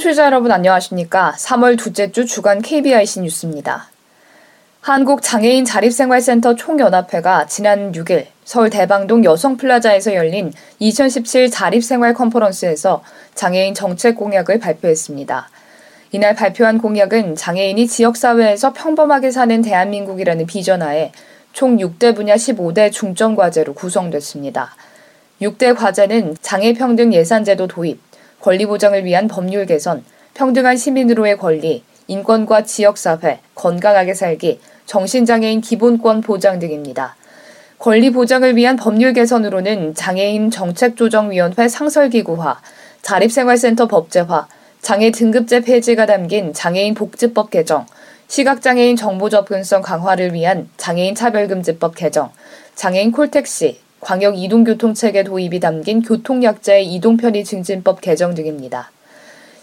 청취자 여러분 안녕하십니까? 3월 둘째 주 주간 KBIC 뉴스입니다. 한국장애인 자립생활센터 총연합회가 지난 6일 서울 대방동 여성플라자에서 열린 2017 자립생활 컨퍼런스에서 장애인 정책 공약을 발표했습니다. 이날 발표한 공약은 장애인이 지역사회에서 평범하게 사는 대한민국이라는 비전하에 총 6대 분야 15대 중점 과제로 구성됐습니다. 6대 과제는 장애평등 예산제도 도입, 권리 보장을 위한 법률 개선, 평등한 시민으로의 권리, 인권과 지역사회, 건강하게 살기, 정신장애인 기본권 보장 등입니다. 권리 보장을 위한 법률 개선으로는 장애인 정책조정위원회 상설기구화, 자립생활센터 법제화, 장애 등급제 폐지가 담긴 장애인 복지법 개정, 시각장애인 정보 접근성 강화를 위한 장애인 차별금지법 개정, 장애인 콜택시, 광역 이동교통체계 도입이 담긴 교통약자의 이동편의 증진법 개정 등입니다.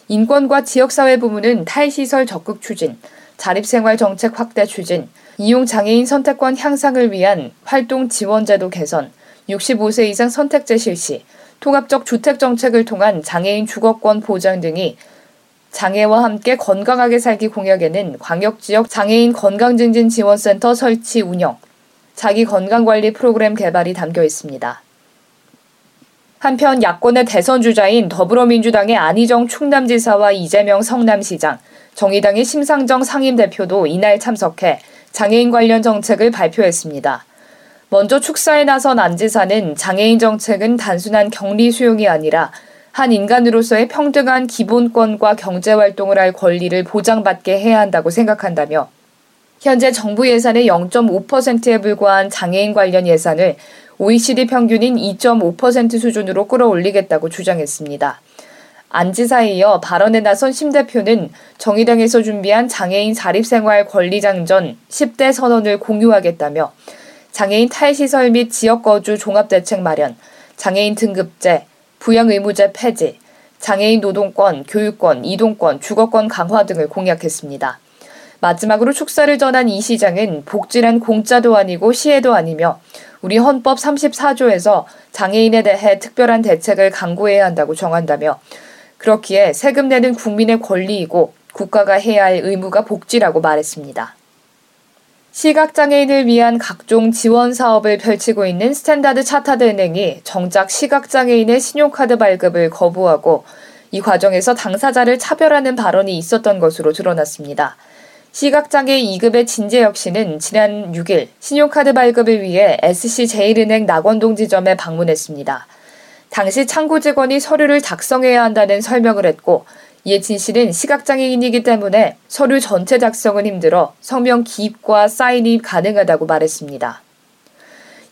인권과 지역사회 부문은 탈시설 적극 추진, 자립생활 정책 확대 추진, 이용장애인 선택권 향상을 위한 활동 지원제도 개선, 65세 이상 선택제 실시, 통합적 주택 정책을 통한 장애인 주거권 보장 등이 장애와 함께 건강하게 살기 공약에는 광역 지역 장애인 건강증진 지원센터 설치 운영, 자기 건강관리 프로그램 개발이 담겨 있습니다. 한편 야권의 대선 주자인 더불어민주당의 안희정 충남지사와 이재명 성남시장, 정의당의 심상정 상임대표도 이날 참석해 장애인 관련 정책을 발표했습니다. 먼저 축사에 나선 안 지사는 장애인 정책은 단순한 격리 수용이 아니라 한 인간으로서의 평등한 기본권과 경제활동을 할 권리를 보장받게 해야 한다고 생각한다며 현재 정부 예산의 0.5%에 불과한 장애인 관련 예산을 OECD 평균인 2.5% 수준으로 끌어올리겠다고 주장했습니다. 안 지사에 이어 발언에 나선 심 대표는 정의당에서 준비한 장애인 자립생활 권리장전 10대 선언을 공유하겠다며 장애인 탈시설 및 지역거주 종합대책 마련, 장애인 등급제, 부양의무제 폐지, 장애인 노동권, 교육권, 이동권, 주거권 강화 등을 공약했습니다. 마지막으로 축사를 전한 이 시장은 복지란 공짜도 아니고 시혜도 아니며 우리 헌법 34조에서 장애인에 대해 특별한 대책을 강구해야 한다고 정한다며 그렇기에 세금 내는 국민의 권리이고 국가가 해야 할 의무가 복지라고 말했습니다. 시각장애인을 위한 각종 지원 사업을 펼치고 있는 스탠다드 차타드 은행이 정작 시각장애인의 신용카드 발급을 거부하고 이 과정에서 당사자를 차별하는 발언이 있었던 것으로 드러났습니다. 시각장애 2급의 진재혁 씨는 지난 6일 신용카드 발급을 위해 SC제일은행 낙원동 지점에 방문했습니다. 당시 창구 직원이 서류를 작성해야 한다는 설명을 했고 이에 진 씨는 시각장애인이기 때문에 서류 전체 작성은 힘들어 성명 기입과 사인이 가능하다고 말했습니다.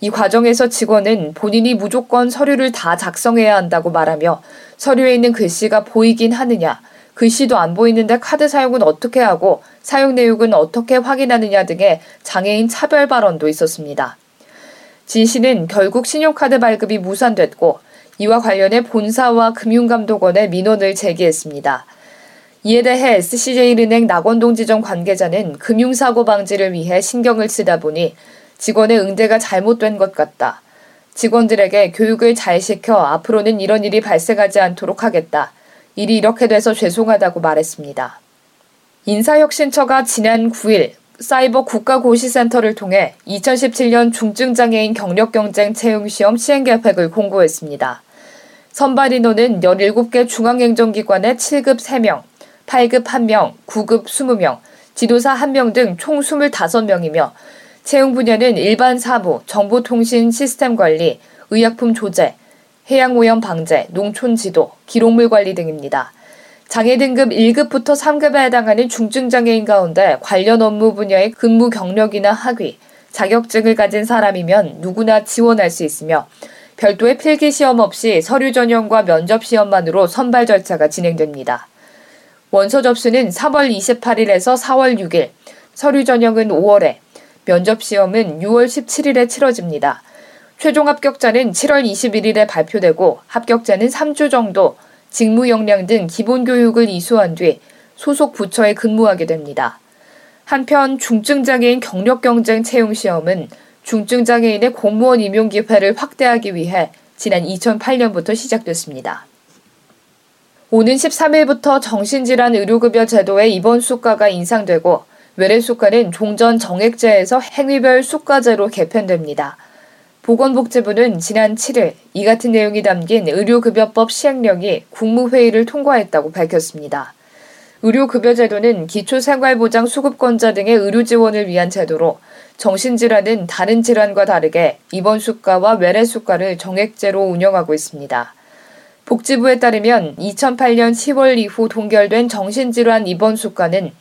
이 과정에서 직원은 본인이 무조건 서류를 다 작성해야 한다고 말하며 서류에 있는 글씨가 보이긴 하느냐, 글씨도 안 보이는데 카드 사용은 어떻게 하고 사용 내역은 어떻게 확인하느냐 등의 장애인 차별 발언도 있었습니다. 진 씨는 결국 신용카드 발급이 무산됐고 이와 관련해 본사와 금융감독원에 민원을 제기했습니다. 이에 대해 SC제일은행 낙원동 지점 관계자는 금융사고 방지를 위해 신경을 쓰다 보니 직원의 응대가 잘못된 것 같다. 직원들에게 교육을 잘 시켜 앞으로는 이런 일이 발생하지 않도록 하겠다. 일이 이렇게 돼서 죄송하다고 말했습니다. 인사혁신처가 지난 9일 사이버 국가고시센터를 통해 2017년 중증장애인 경력경쟁 채용시험 시행계획을 공고했습니다. 선발 인원은 17개 중앙행정기관의 7급 3명, 8급 1명, 9급 20명, 지도사 1명 등 총 25명이며 채용 분야는 일반 사무, 정보통신 시스템 관리, 의약품 조제, 해양오염 방제, 농촌 지도, 기록물 관리 등입니다. 장애 등급 1급부터 3급에 해당하는 중증장애인 가운데 관련 업무 분야의 근무 경력이나 학위, 자격증을 가진 사람이면 누구나 지원할 수 있으며 별도의 필기 시험 없이 서류 전형과 면접 시험만으로 선발 절차가 진행됩니다. 원서 접수는 3월 28일에서 4월 6일, 서류 전형은 5월에, 면접 시험은 6월 17일에 치러집니다. 최종 합격자는 7월 21일에 발표되고 합격자는 3주 정도 직무 역량 등 기본 교육을 이수한 뒤 소속 부처에 근무하게 됩니다. 한편 중증장애인 경력 경쟁 채용 시험은 중증장애인의 공무원 임용 기회를 확대하기 위해 지난 2008년부터 시작됐습니다. 오는 13일부터 정신질환 의료급여 제도의 입원 수가가 인상되고 외래 수가는 종전 정액제에서 행위별 수가제로 개편됩니다. 보건복지부는 지난 7일 이 같은 내용이 담긴 의료급여법 시행령이 국무회의를 통과했다고 밝혔습니다. 의료급여제도는 기초생활보장 수급권자 등의 의료 지원을 위한 제도로 정신질환은 다른 질환과 다르게 입원 수가와 외래 수가를 정액제로 운영하고 있습니다. 복지부에 따르면 2008년 10월 이후 동결된 정신질환 입원 수가는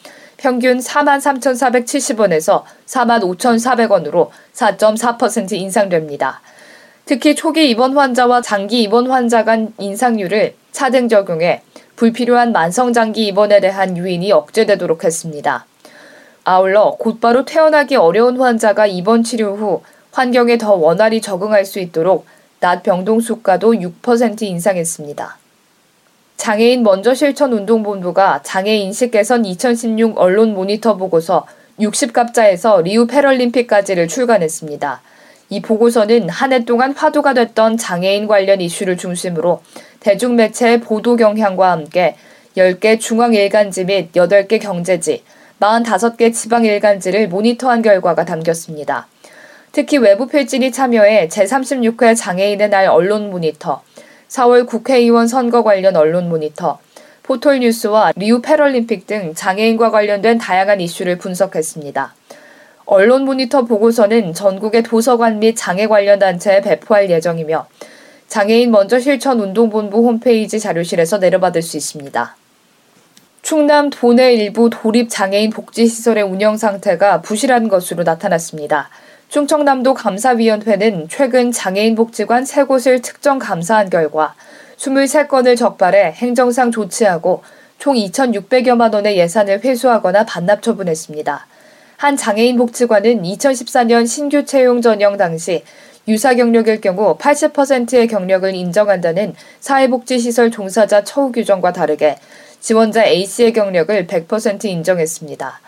평균 43,470원에서 45,400원으로 4.4% 인상됩니다. 특히 초기 입원 환자와 장기 입원 환자 간 인상률을 차등 적용해 불필요한 만성 장기 입원에 대한 유인이 억제되도록 했습니다. 아울러 곧바로 퇴원하기 어려운 환자가 입원 치료 후 환경에 더 원활히 적응할 수 있도록 낮 병동 수가도 6% 인상했습니다. 장애인 먼저 실천 운동본부가 장애 인식 개선 2016 언론 모니터 보고서 60갑자에서 리우 패럴림픽까지를 출간했습니다. 이 보고서는 한 해 동안 화두가 됐던 장애인 관련 이슈를 중심으로 대중매체의 보도 경향과 함께 10개 중앙일간지 및 8개 경제지, 45개 지방일간지를 모니터한 결과가 담겼습니다. 특히 외부 필진이 참여해 제36회 장애인의 날 언론 모니터, 4월 국회의원 선거 관련 언론 모니터, 포털뉴스와 리우 패럴림픽 등 장애인과 관련된 다양한 이슈를 분석했습니다. 언론 모니터 보고서는 전국의 도서관 및 장애 관련 단체에 배포할 예정이며 장애인 먼저 실천 운동본부 홈페이지 자료실에서 내려받을 수 있습니다. 충남 도내 일부 도립 장애인 복지시설의 운영 상태가 부실한 것으로 나타났습니다. 충청남도 감사위원회는 최근 장애인 복지관 3곳을 특정 감사한 결과 23건을 적발해 행정상 조치하고 총 2,600여만 원의 예산을 회수하거나 반납 처분했습니다. 한 장애인 복지관은 2014년 신규 채용 전형 당시 유사 경력일 경우 80%의 경력을 인정한다는 사회복지시설 종사자 처우 규정과 다르게 지원자 A씨의 경력을 100% 인정했습니다.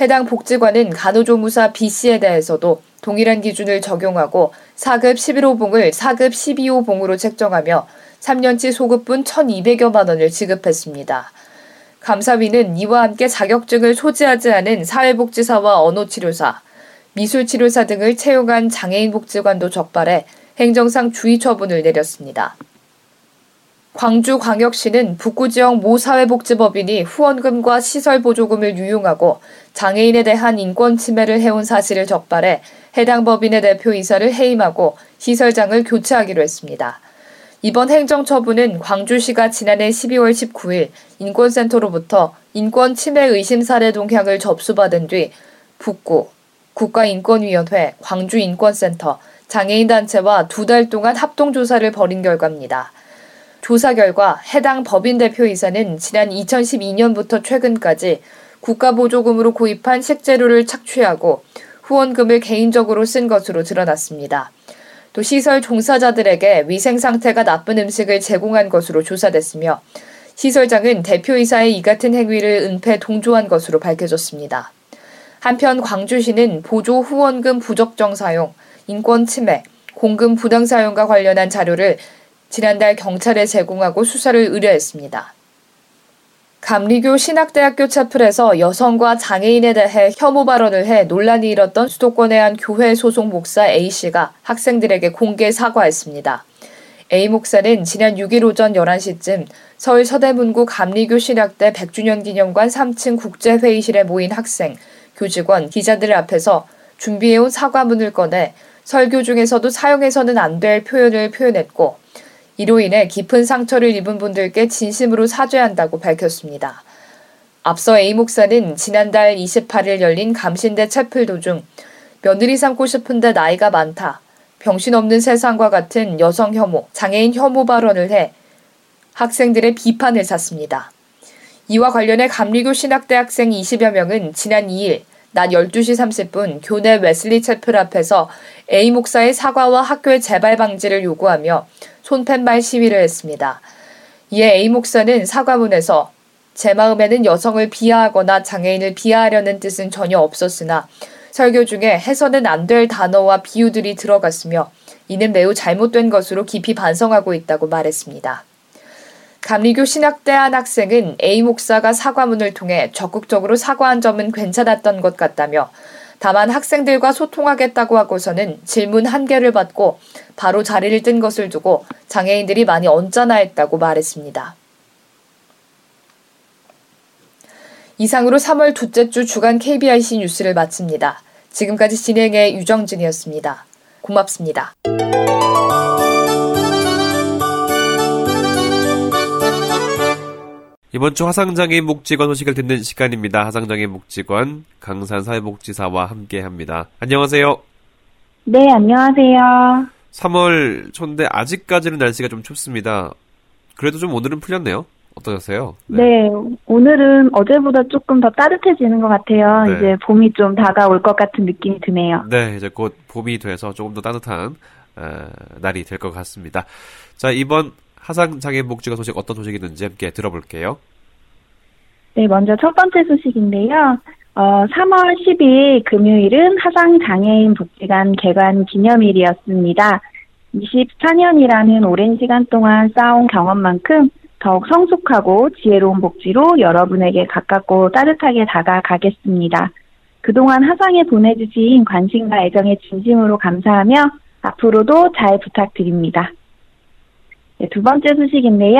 해당 복지관은 간호조무사 B씨에 대해서도 동일한 기준을 적용하고 4급 11호봉을 4급 12호봉으로 책정하며 3년치 소급분 1,200여만 원을 지급했습니다. 감사위는 이와 함께 자격증을 소지하지 않은 사회복지사와 언어치료사, 미술치료사 등을 채용한 장애인 복지관도 적발해 행정상 주의 처분을 내렸습니다. 광주광역시는 북구지역 모 사회복지법인이 후원금과 시설보조금을 유용하고 장애인에 대한 인권 침해를 해온 사실을 적발해 해당 법인의 대표이사를 해임하고 시설장을 교체하기로 했습니다. 이번 행정처분은 광주시가 지난해 12월 19일 인권센터로부터 인권 침해 의심 사례 동향을 접수받은 뒤 북구, 국가인권위원회, 광주인권센터, 장애인단체와 두 달 동안 합동조사를 벌인 결과입니다. 조사 결과 해당 법인 대표 이사는 지난 2012년부터 최근까지 국가보조금으로 구입한 식재료를 착취하고 후원금을 개인적으로 쓴 것으로 드러났습니다. 또 시설 종사자들에게 위생 상태가 나쁜 음식을 제공한 것으로 조사됐으며 시설장은 대표이사의 이 같은 행위를 은폐 동조한 것으로 밝혀졌습니다. 한편 광주시는 보조 후원금 부적정 사용, 인권 침해, 공금 부당 사용과 관련한 자료를 지난달 경찰에 제공하고 수사를 의뢰했습니다. 감리교 신학대학교 채플에서 여성과 장애인에 대해 혐오 발언을 해 논란이 일었던 수도권의 한 교회 소속 목사 A씨가 학생들에게 공개 사과했습니다. A 목사는 지난 6일 오전 11시쯤 서울 서대문구 감리교 신학대 100주년 기념관 3층 국제회의실에 모인 학생, 교직원, 기자들 앞에서 준비해온 사과문을 꺼내 설교 중에서도 사용해서는 안 될 표현을 표현했고 이로 인해 깊은 상처를 입은 분들께 진심으로 사죄한다고 밝혔습니다. 앞서 A 목사는 지난달 28일 열린 감신대 채플 도중 며느리 삼고 싶은데 나이가 많다. 병신 없는 세상과 같은 여성 혐오, 장애인 혐오 발언을 해 학생들의 비판을 샀습니다. 이와 관련해 감리교 신학대 학생 20여 명은 지난 2일 낮 12시 30분 교내 웨슬리 채플 앞에서 A 목사의 사과와 학교의 재발 방지를 요구하며 손팻말 시위를 했습니다. 이에 A 목사는 사과문에서 제 마음에는 여성을 비하하거나 장애인을 비하하려는 뜻은 전혀 없었으나 설교 중에 해서는 안 될 단어와 비유들이 들어갔으며 이는 매우 잘못된 것으로 깊이 반성하고 있다고 말했습니다. 감리교 신학대 한 학생은 A 목사가 사과문을 통해 적극적으로 사과한 점은 괜찮았던 것 같다며 다만 학생들과 소통하겠다고 하고서는 질문 한 개를 받고 바로 자리를 뜬 것을 두고 장애인들이 많이 언짢아했다고 말했습니다. 이상으로 3월 둘째 주 주간 KBIC 뉴스를 마칩니다. 지금까지 진행의 유정진이었습니다. 고맙습니다. 이번 주 화상장애인 목직원 소식을 듣는 시간입니다. 화상장애인 목직원 강산 사회복지사와 함께합니다. 안녕하세요. 네, 안녕하세요. 3월 초인데 아직까지는 날씨가 좀 춥습니다. 그래도 좀 오늘은 풀렸네요. 어떠셨어요? 네. 네. 오늘은 어제보다 조금 더 따뜻해지는 것 같아요. 네. 이제 봄이 좀 다가올 것 같은 느낌이 드네요. 네, 이제 곧 봄이 돼서 조금 더 따뜻한 어, 날이 될 것 같습니다. 자, 이번 하상 장애인 복지관 소식 어떤 소식이 있는지 함께 들어볼게요. 네, 먼저 첫 번째 소식인데요. 어, 3월 10일 금요일은 하상장애인 복지관 개관 기념일이었습니다. 24년이라는 오랜 시간 동안 쌓아온 경험만큼 더욱 성숙하고 지혜로운 복지로 여러분에게 가깝고 따뜻하게 다가가겠습니다. 그동안 하상에 보내주신 관심과 애정에 진심으로 감사하며 앞으로도 잘 부탁드립니다. 네, 두 번째 소식인데요.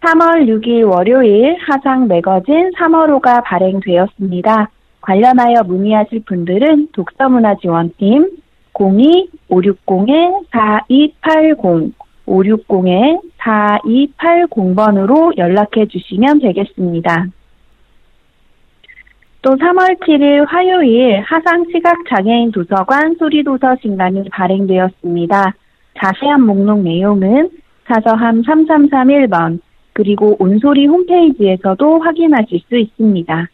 3월 6일 월요일 하상 매거진 3월호가 발행되었습니다. 관련하여 문의하실 분들은 독서문화지원팀 02-560-4280 560-4280번으로 연락해 주시면 되겠습니다. 또 3월 7일 화요일 하상시각장애인 도서관 소리도서 신간이 발행되었습니다. 자세한 목록 내용은 사서함 3331번 그리고 온소리 홈페이지에서도 확인하실 수 있습니다.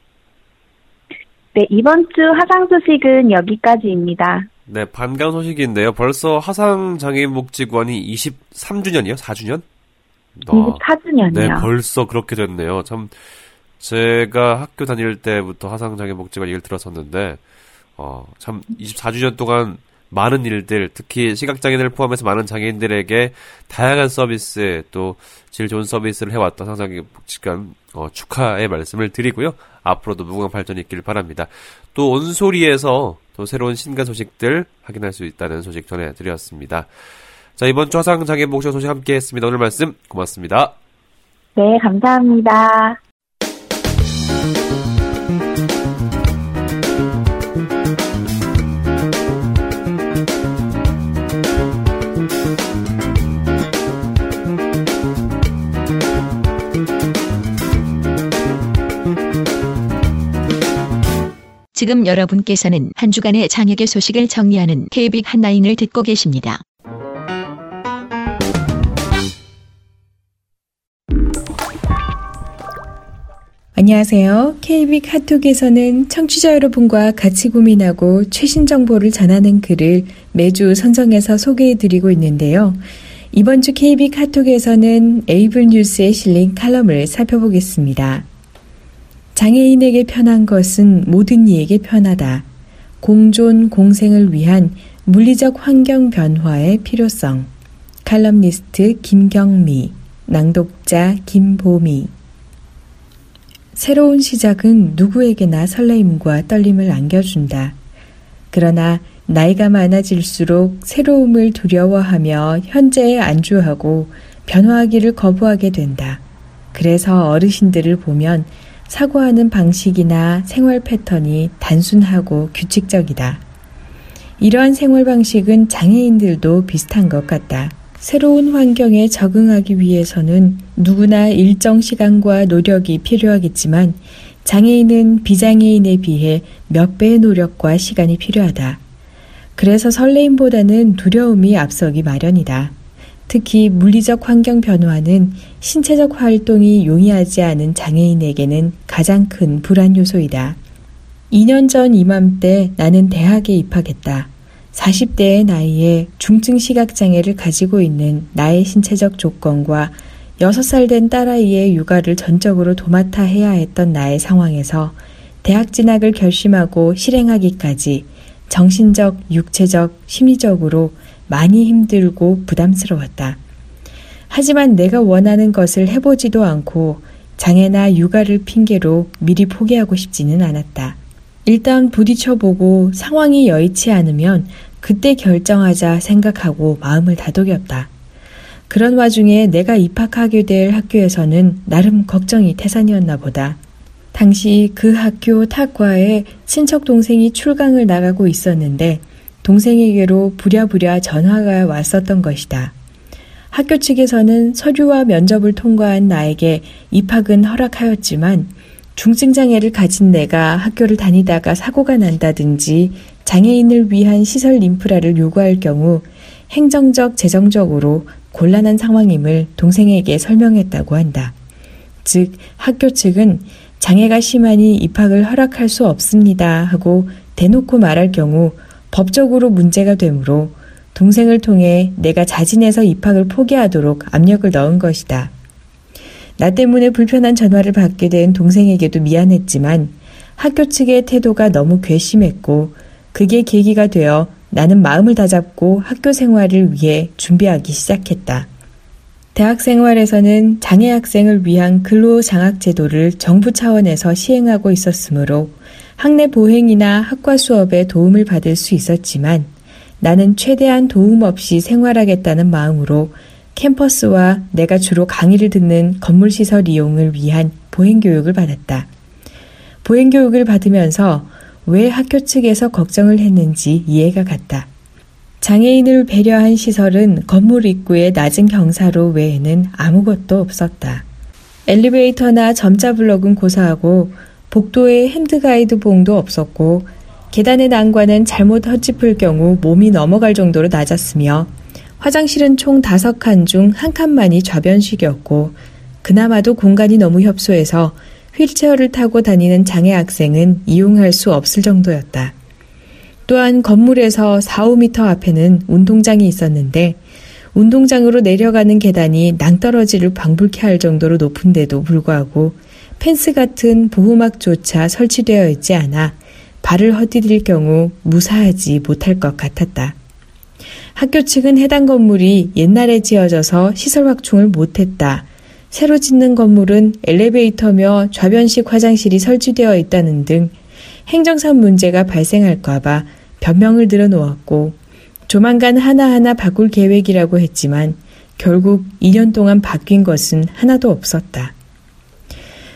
네, 이번 주 하상 소식은 여기까지입니다. 네, 반가운 소식인데요. 벌써 하상장애인 복지관이 23주년이요? 4주년? 24주년이요. 네, 벌써 그렇게 됐네요. 참, 제가 학교 다닐 때부터 하상장애인 복지관 얘기를 들었었는데, 어, 참, 24주년 동안 많은 일들, 특히 시각장애인을 포함해서 많은 장애인들에게 다양한 서비스, 또 질 좋은 서비스를 해왔던 상상의 복지관 어, 축하의 말씀을 드리고요. 앞으로도 무궁한 발전이 있기를 바랍니다. 또 온소리에서 또 새로운 신간 소식들 확인할 수 있다는 소식 전해드렸습니다. 자, 이번 주 화상장애 목표 소식 함께 했습니다. 오늘 말씀 고맙습니다. 네, 감사합니다. 지금 여러분께서는 한 주간의 장혁의 소식을 정리하는 KBIC 한라인을 듣고 계십니다. 안녕하세요. KBIC 핫톡에서는 청취자 여러분과 같이 고민하고 최신 정보를 전하는 글을 매주 선정해서 소개해드리고 있는데요. 이번 주 KBIC 핫톡에서는 에이블 뉴스에 실린 칼럼을 살펴보겠습니다. 장애인에게 편한 것은 모든 이에게 편하다. 공존, 공생을 위한 물리적 환경 변화의 필요성. 칼럼니스트 김경미, 낭독자 김보미. 새로운 시작은 누구에게나 설레임과 떨림을 안겨준다. 그러나 나이가 많아질수록 새로움을 두려워하며 현재에 안주하고 변화하기를 거부하게 된다. 그래서 어르신들을 보면 사고하는 방식이나 생활 패턴이 단순하고 규칙적이다. 이러한 생활 방식은 장애인들도 비슷한 것 같다. 새로운 환경에 적응하기 위해서는 누구나 일정 시간과 노력이 필요하겠지만 장애인은 비장애인에 비해 몇 배의 노력과 시간이 필요하다. 그래서 설레임보다는 두려움이 앞서기 마련이다. 특히 물리적 환경 변화는 신체적 활동이 용이하지 않은 장애인에게는 가장 큰 불안 요소이다. 2년 전 이맘때 나는 대학에 입학했다. 40대의 나이에 중증 시각장애를 가지고 있는 나의 신체적 조건과 6살 된 딸아이의 육아를 전적으로 도맡아 해야 했던 나의 상황에서 대학 진학을 결심하고 실행하기까지 정신적, 육체적, 심리적으로 많이 힘들고 부담스러웠다. 하지만 내가 원하는 것을 해보지도 않고 장애나 육아를 핑계로 미리 포기하고 싶지는 않았다. 일단 부딪혀보고 상황이 여의치 않으면 그때 결정하자 생각하고 마음을 다독였다. 그런 와중에 내가 입학하게 될 학교에서는 나름 걱정이 태산이었나 보다. 당시 그 학교 탁과에 친척 동생이 출강을 나가고 있었는데 동생에게로 부랴부랴 전화가 왔었던 것이다. 학교 측에서는 서류와 면접을 통과한 나에게 입학은 허락하였지만 중증장애를 가진 내가 학교를 다니다가 사고가 난다든지 장애인을 위한 시설 인프라를 요구할 경우 행정적, 재정적으로 곤란한 상황임을 동생에게 설명했다고 한다. 즉, 학교 측은 장애가 심하니 입학을 허락할 수 없습니다 하고 대놓고 말할 경우 법적으로 문제가 되므로 동생을 통해 내가 자진해서 입학을 포기하도록 압력을 넣은 것이다. 나 때문에 불편한 전화를 받게 된 동생에게도 미안했지만 학교 측의 태도가 너무 괘씸했고 그게 계기가 되어 나는 마음을 다잡고 학교 생활을 위해 준비하기 시작했다. 대학 생활에서는 장애 학생을 위한 근로 장학 제도를 정부 차원에서 시행하고 있었으므로 학내 보행이나 학과 수업에 도움을 받을 수 있었지만 나는 최대한 도움 없이 생활하겠다는 마음으로 캠퍼스와 내가 주로 강의를 듣는 건물시설 이용을 위한 보행교육을 받았다. 보행교육을 받으면서 왜 학교 측에서 걱정을 했는지 이해가 갔다. 장애인을 배려한 시설은 건물 입구의 낮은 경사로 외에는 아무것도 없었다. 엘리베이터나 점자 블럭은 고사하고 복도에 핸드가이드 봉도 없었고 계단의 난관은 잘못 헛짚을 경우 몸이 넘어갈 정도로 낮았으며 화장실은 총 다섯 칸 중 한 칸만이 좌변식이었고 그나마도 공간이 너무 협소해서 휠체어를 타고 다니는 장애 학생은 이용할 수 없을 정도였다. 또한 건물에서 4, 5미터 앞에는 운동장이 있었는데 운동장으로 내려가는 계단이 낭떠러지를 방불케 할 정도로 높은데도 불구하고 펜스 같은 보호막조차 설치되어 있지 않아 발을 헛디딜 경우 무사하지 못할 것 같았다. 학교 측은 해당 건물이 옛날에 지어져서 시설 확충을 못했다. 새로 짓는 건물은 엘리베이터며 좌변식 화장실이 설치되어 있다는 등 행정상 문제가 발생할까봐 변명을 들어놓았고 조만간 하나하나 바꿀 계획이라고 했지만 결국 2년 동안 바뀐 것은 하나도 없었다.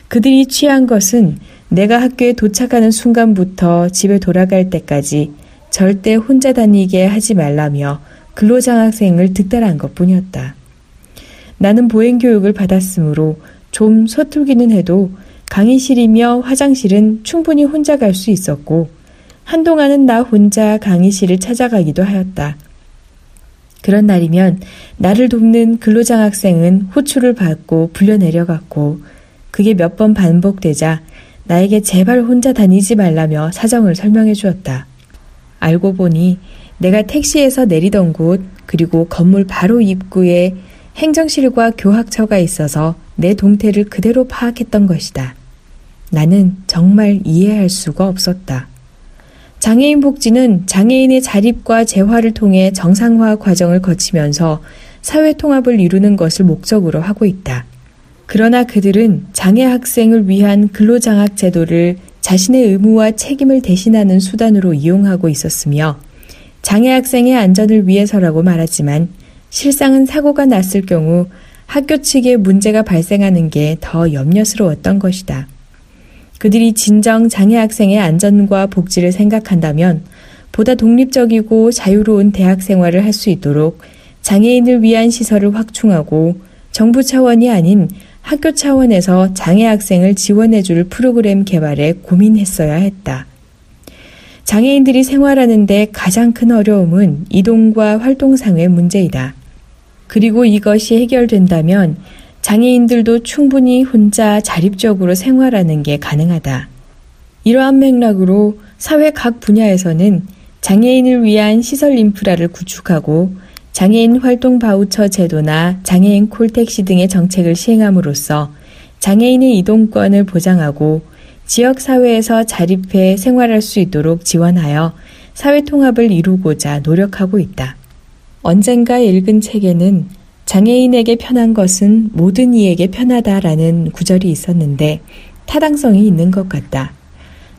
그들이 취한 것은 내가 학교에 도착하는 순간부터 집에 돌아갈 때까지 절대 혼자 다니게 하지 말라며 근로장학생을 득달한 것 뿐이었다. 나는 보행교육을 받았으므로 좀 서툴기는 해도 강의실이며 화장실은 충분히 혼자 갈 수 있었고 한동안은 나 혼자 강의실을 찾아가기도 하였다. 그런 날이면 나를 돕는 근로장학생은 호출을 받고 불려 내려갔고 그게 몇 번 반복되자 나에게 제발 혼자 다니지 말라며 사정을 설명해 주었다. 알고 보니 내가 택시에서 내리던 곳 그리고 건물 바로 입구에 행정실과 교학처가 있어서 내 동태를 그대로 파악했던 것이다. 나는 정말 이해할 수가 없었다. 장애인 복지는 장애인의 자립과 재활을 통해 정상화 과정을 거치면서 사회 통합을 이루는 것을 목적으로 하고 있다. 그러나 그들은 장애 학생을 위한 근로장학 제도를 자신의 의무와 책임을 대신하는 수단으로 이용하고 있었으며 장애 학생의 안전을 위해서라고 말하지만 실상은 사고가 났을 경우 학교 측에 문제가 발생하는 게 더 염려스러웠던 것이다. 그들이 진정 장애 학생의 안전과 복지를 생각한다면 보다 독립적이고 자유로운 대학 생활을 할 수 있도록 장애인을 위한 시설을 확충하고 정부 차원이 아닌 학교 차원에서 장애 학생을 지원해 줄 프로그램 개발에 고민했어야 했다. 장애인들이 생활하는데 가장 큰 어려움은 이동과 활동상의 문제이다. 그리고 이것이 해결된다면 장애인들도 충분히 혼자 자립적으로 생활하는 게 가능하다. 이러한 맥락으로 사회 각 분야에서는 장애인을 위한 시설 인프라를 구축하고 장애인 활동 바우처 제도나 장애인 콜택시 등의 정책을 시행함으로써 장애인의 이동권을 보장하고 지역 사회에서 자립해 생활할 수 있도록 지원하여 사회 통합을 이루고자 노력하고 있다. 언젠가 읽은 책에는 장애인에게 편한 것은 모든 이에게 편하다라는 구절이 있었는데 타당성이 있는 것 같다.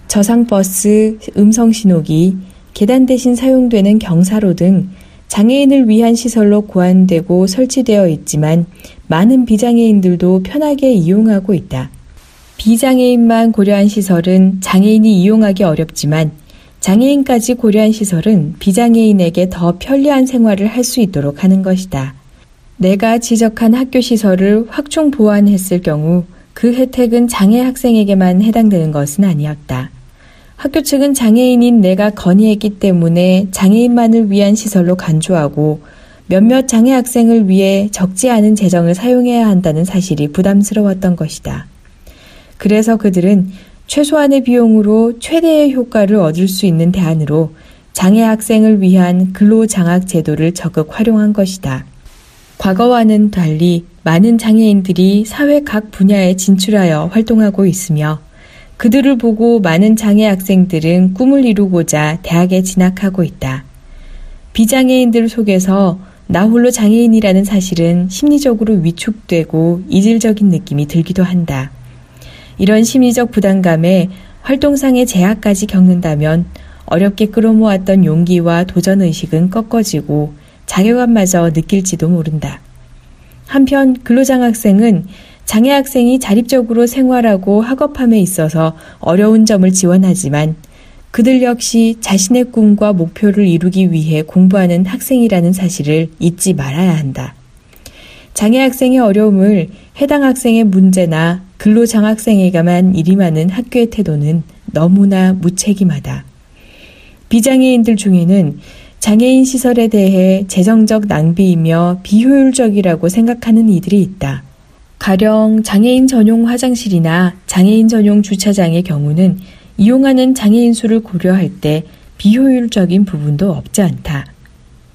저상버스, 음성신호기, 계단 대신 사용되는 경사로 등 장애인을 위한 시설로 고안되고 설치되어 있지만 많은 비장애인들도 편하게 이용하고 있다. 비장애인만 고려한 시설은 장애인이 이용하기 어렵지만 장애인까지 고려한 시설은 비장애인에게 더 편리한 생활을 할 수 있도록 하는 것이다. 내가 지적한 학교 시설을 확충 보완했을 경우 그 혜택은 장애 학생에게만 해당되는 것은 아니었다. 학교 측은 장애인인 내가 건의했기 때문에 장애인만을 위한 시설로 간주하고 몇몇 장애 학생을 위해 적지 않은 재정을 사용해야 한다는 사실이 부담스러웠던 것이다. 그래서 그들은 최소한의 비용으로 최대의 효과를 얻을 수 있는 대안으로 장애 학생을 위한 근로장학 제도를 적극 활용한 것이다. 과거와는 달리 많은 장애인들이 사회 각 분야에 진출하여 활동하고 있으며 그들을 보고 많은 장애 학생들은 꿈을 이루고자 대학에 진학하고 있다. 비장애인들 속에서 나 홀로 장애인이라는 사실은 심리적으로 위축되고 이질적인 느낌이 들기도 한다. 이런 심리적 부담감에 활동상의 제약까지 겪는다면 어렵게 끌어모았던 용기와 도전의식은 꺾어지고 자괴감마저 느낄지도 모른다. 한편 근로장학생은 장애 학생이 자립적으로 생활하고 학업함에 있어서 어려운 점을 지원하지만 그들 역시 자신의 꿈과 목표를 이루기 위해 공부하는 학생이라는 사실을 잊지 말아야 한다. 장애 학생의 어려움을 해당 학생의 문제나 근로장학생에게만 일임하는 학교의 태도는 너무나 무책임하다. 비장애인들 중에는 장애인 시설에 대해 재정적 낭비이며 비효율적이라고 생각하는 이들이 있다. 가령 장애인 전용 화장실이나 장애인 전용 주차장의 경우는 이용하는 장애인 수를 고려할 때 비효율적인 부분도 없지 않다.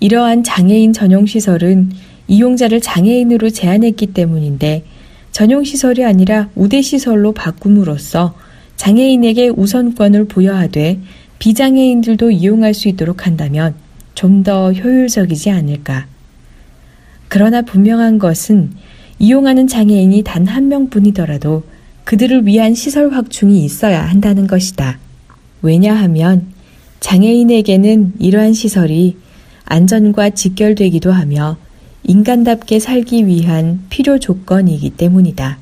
이러한 장애인 전용 시설은 이용자를 장애인으로 제한했기 때문인데 전용 시설이 아니라 우대 시설로 바꿈으로써 장애인에게 우선권을 부여하되 비장애인들도 이용할 수 있도록 한다면 좀 더 효율적이지 않을까. 그러나 분명한 것은 이용하는 장애인이 단 한 명뿐이더라도 그들을 위한 시설 확충이 있어야 한다는 것이다. 왜냐하면 장애인에게는 이러한 시설이 안전과 직결되기도 하며 인간답게 살기 위한 필요 조건이기 때문이다.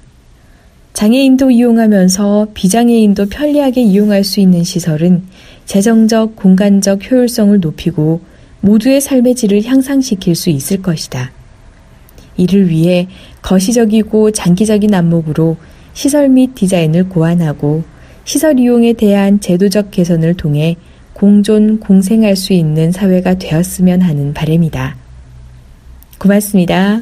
장애인도 이용하면서 비장애인도 편리하게 이용할 수 있는 시설은 재정적, 공간적 효율성을 높이고 모두의 삶의 질을 향상시킬 수 있을 것이다. 이를 위해 거시적이고 장기적인 안목으로 시설 및 디자인을 고안하고 시설 이용에 대한 제도적 개선을 통해 공존, 공생할 수 있는 사회가 되었으면 하는 바람이다. 고맙습니다.